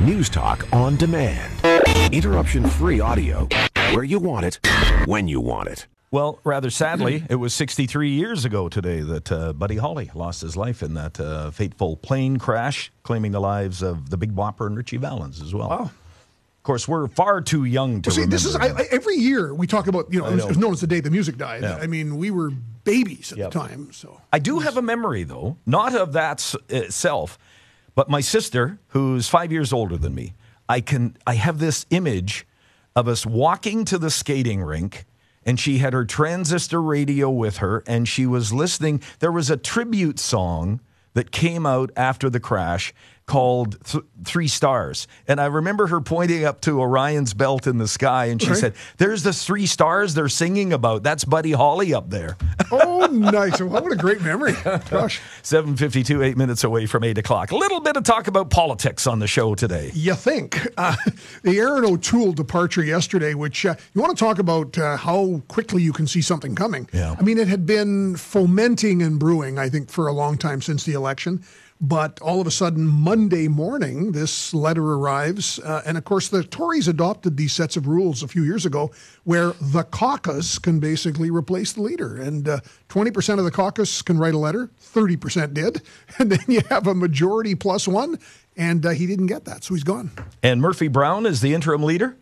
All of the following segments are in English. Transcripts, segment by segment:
News Talk on demand. Interruption free audio where you want it, when you want it. Well, rather sadly, it was 63 years ago today that uh, Buddy Holly lost his life in that uh, fateful plane crash, claiming the lives of the Big Bopper and Ritchie Valens as well. Wow. Of course, we're far too young to See, remember. this is I. I, every year we talk about you know, I it was, know. it was known as the day the music died. Yeah. I mean, we were babies at Yep. the time. So I do have a memory, though, not of that s- itself, but my sister, who's five years older than me, I can I have this image of us walking to the skating rink, and she had her transistor radio with her, and she was listening. There was a tribute song that came out after the crash called Th- Three Stars. And I remember her pointing up to Orion's belt in the sky, and she Right. said, There's the three stars they're singing about. That's Buddy Holly up there. oh, nice! Well, what a great memory. Gosh, 752, eight minutes away from 8 o'clock. A little bit of talk about politics on the show today. you think uh, the Erin O'Toole departure yesterday, which uh, you want to talk about uh, how quickly you can see something coming. Yeah. I mean, it had been fomenting and brewing, I think, for a long time since the election. But all of a sudden, Monday morning, this letter arrives. Uh, and of course, the Tories adopted these sets of rules a few years ago where the caucus can basically replace the leader. And uh, 20% of the caucus can write a letter, 30% did. And then you have a majority plus one. And uh, he didn't get that, so he's gone. And Murphy Brown is the interim leader?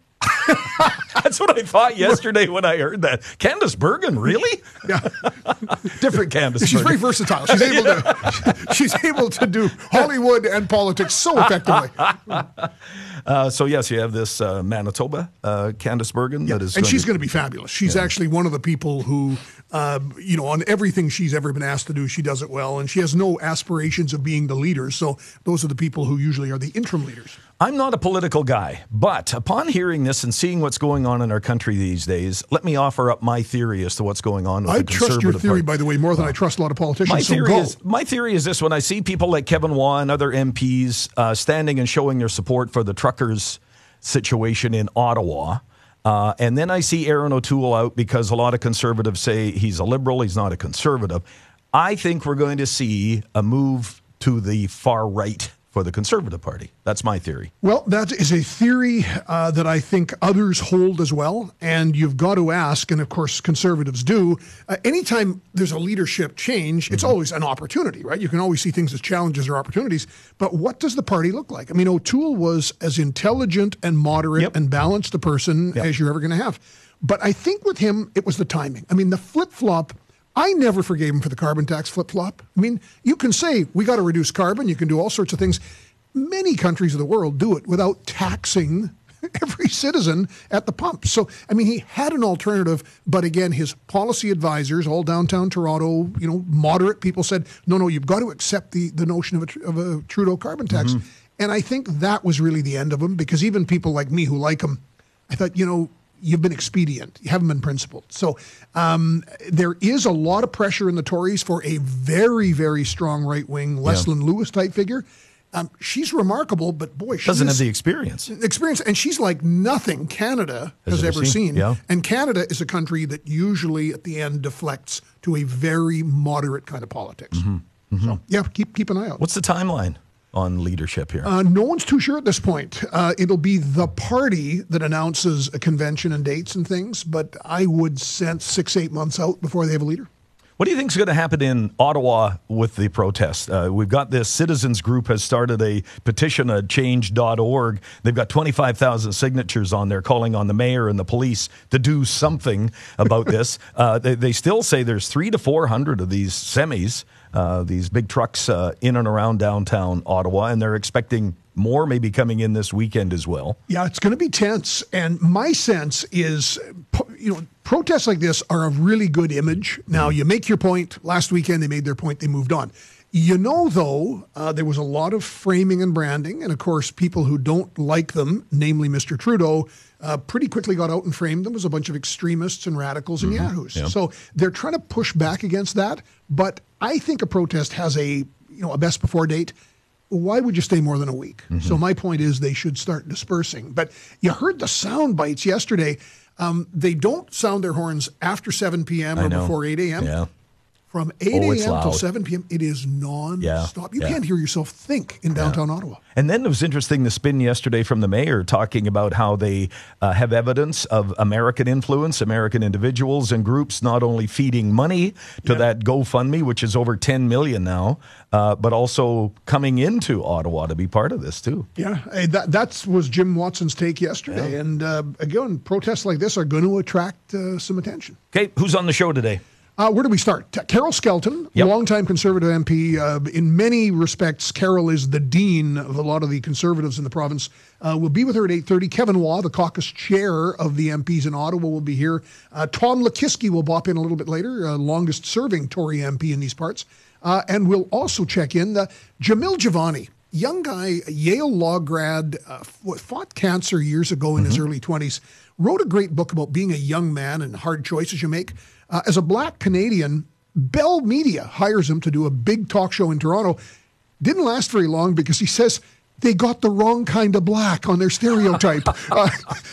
That's what I thought yesterday when I heard that. Candice Bergen, really? Yeah. Different Candice She's very versatile. She's able to she's able to do Hollywood and politics so effectively. Uh, so, yes, you have this uh, Manitoba, uh, Candice Bergen. That is and she's going to be fabulous. She's actually one of the people who, uh, you know, on everything she's ever been asked to do, she does it well, and she has no aspirations of being the leader. So those are the people who usually are the interim leaders. I'm not a political guy, but upon hearing this and seeing what's going on in our country these days, let me offer up my theory as to what's going on with I the trust your Conservative theory, Party. by the way, more than I trust a lot of politicians. My theory go. is my theory is this: when I see people like Kevin Waugh and other MPs uh, standing and showing their support for the truckers' situation in Ottawa, uh, and then I see Erin O'Toole out because a lot of conservatives say he's a liberal, he's not a conservative. I think we're going to see a move to the far right for the Conservative Party. That's my theory. Well, that is a theory uh, that I think others hold as well. And you've got to ask, and of course, conservatives do. Uh, anytime there's a leadership change, it's always an opportunity, right? You can always see things as challenges or opportunities. But what does the party look like? I mean, O'Toole was as intelligent and moderate Yep. and balanced a person as you're ever going to have. But I think with him, it was the timing. I mean, the flip flop. I never forgave him for the carbon tax flip flop. I mean, you can say we got to reduce carbon, you can do all sorts of things. Many countries of the world do it without taxing every citizen at the pump. So, I mean, he had an alternative, but again, his policy advisors, all downtown Toronto, you know, moderate people said, no, no, you've got to accept the, the notion of a, of a Trudeau carbon tax. Mm-hmm. And I think that was really the end of him because even people like me who like him, I thought, you know, you've been expedient. You haven't been principled. So um, there is a lot of pressure in the Tories for a very, very strong right wing Leslyn Lewis type figure. Um, she's remarkable, but boy, she Doesn't have the experience. experience, and she's like nothing Canada Has has, ever seen, seen. yeah. And Canada is a country that usually at the end deflects to a very moderate kind of politics. So yeah, keep keep an eye out. What's the timeline on leadership here? Uh, no one's too sure at this point. Uh, it'll be the party that announces a convention and dates and things, but I would sense six, eight months out before they have a leader. What do you think is going to happen in Ottawa with the protest? Uh, we've got this citizens group has started a petition at change.org. They've got 25,000 signatures on there calling on the mayor and the police to do something about this. Uh, they, they still say there's three to 400 of these semis, uh, these big trucks uh, in and around downtown Ottawa, and they're expecting more maybe coming in this weekend as well. Yeah, it's going to be tense. And my sense is, you know, protests like this are a really good image. Now, you make your point. Last weekend, they made their point, they moved on. You know, though, uh, there was a lot of framing and branding. And of course, people who don't like them, namely Mr. Trudeau, uh, pretty quickly got out and framed them as a bunch of extremists and radicals and yahoos. So they're trying to push back against that. But I think a protest has a, you know, a best before date why would you stay more than a week? So my point is they should start dispersing. But you heard the sound bites yesterday. Um, they don't sound their horns after 7 p.m. I or know. before 8 a.m. Yeah. From 8 Oh, a.m. till 7 p.m., it is non-stop. You yeah. can't hear yourself think in downtown Ottawa. And then it was interesting the spin yesterday from the mayor talking about how they uh, have evidence of American influence, American individuals and groups not only feeding money to that GoFundMe, which is over 10 million now, uh, but also coming into Ottawa to be part of this too. Yeah, eh, that that was Jim Watson's take yesterday. And uh, again, protests like this are going to attract uh, some attention. Okay, who's on the show today? Uh, where do we start? Carol Skelton, Yep. longtime Conservative MP. Uh, in many respects, Carol is the dean of a lot of the Conservatives in the province. Uh, we'll be with her at 8.30. Kevin Waugh, the caucus chair of the MPs in Ottawa, will be here. Uh, Tom Lukiwski will bop in a little bit later, uh, longest-serving Tory MP in these parts. Uh, and we'll also check in the Jamil Jivani, young guy, Yale law grad, uh, fought cancer years ago in his early 20s, wrote a great book about being a young man and hard choices you make. Uh, as a black Canadian, Bell Media hires him to do a big talk show in Toronto. Didn't last very long because he says they got the wrong kind of black on their stereotype. uh,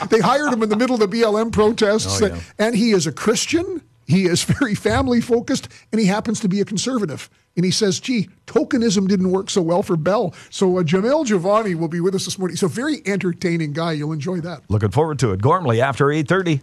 they hired him in the middle of the BLM protests, Oh, yeah. and he is a Christian. He is very family focused, and he happens to be a conservative. And he says, gee, tokenism didn't work so well for Bell. So uh, Jamil Jivani will be with us this morning. He's a very entertaining guy. You'll enjoy that. Looking forward to it. Gormley after 8:30.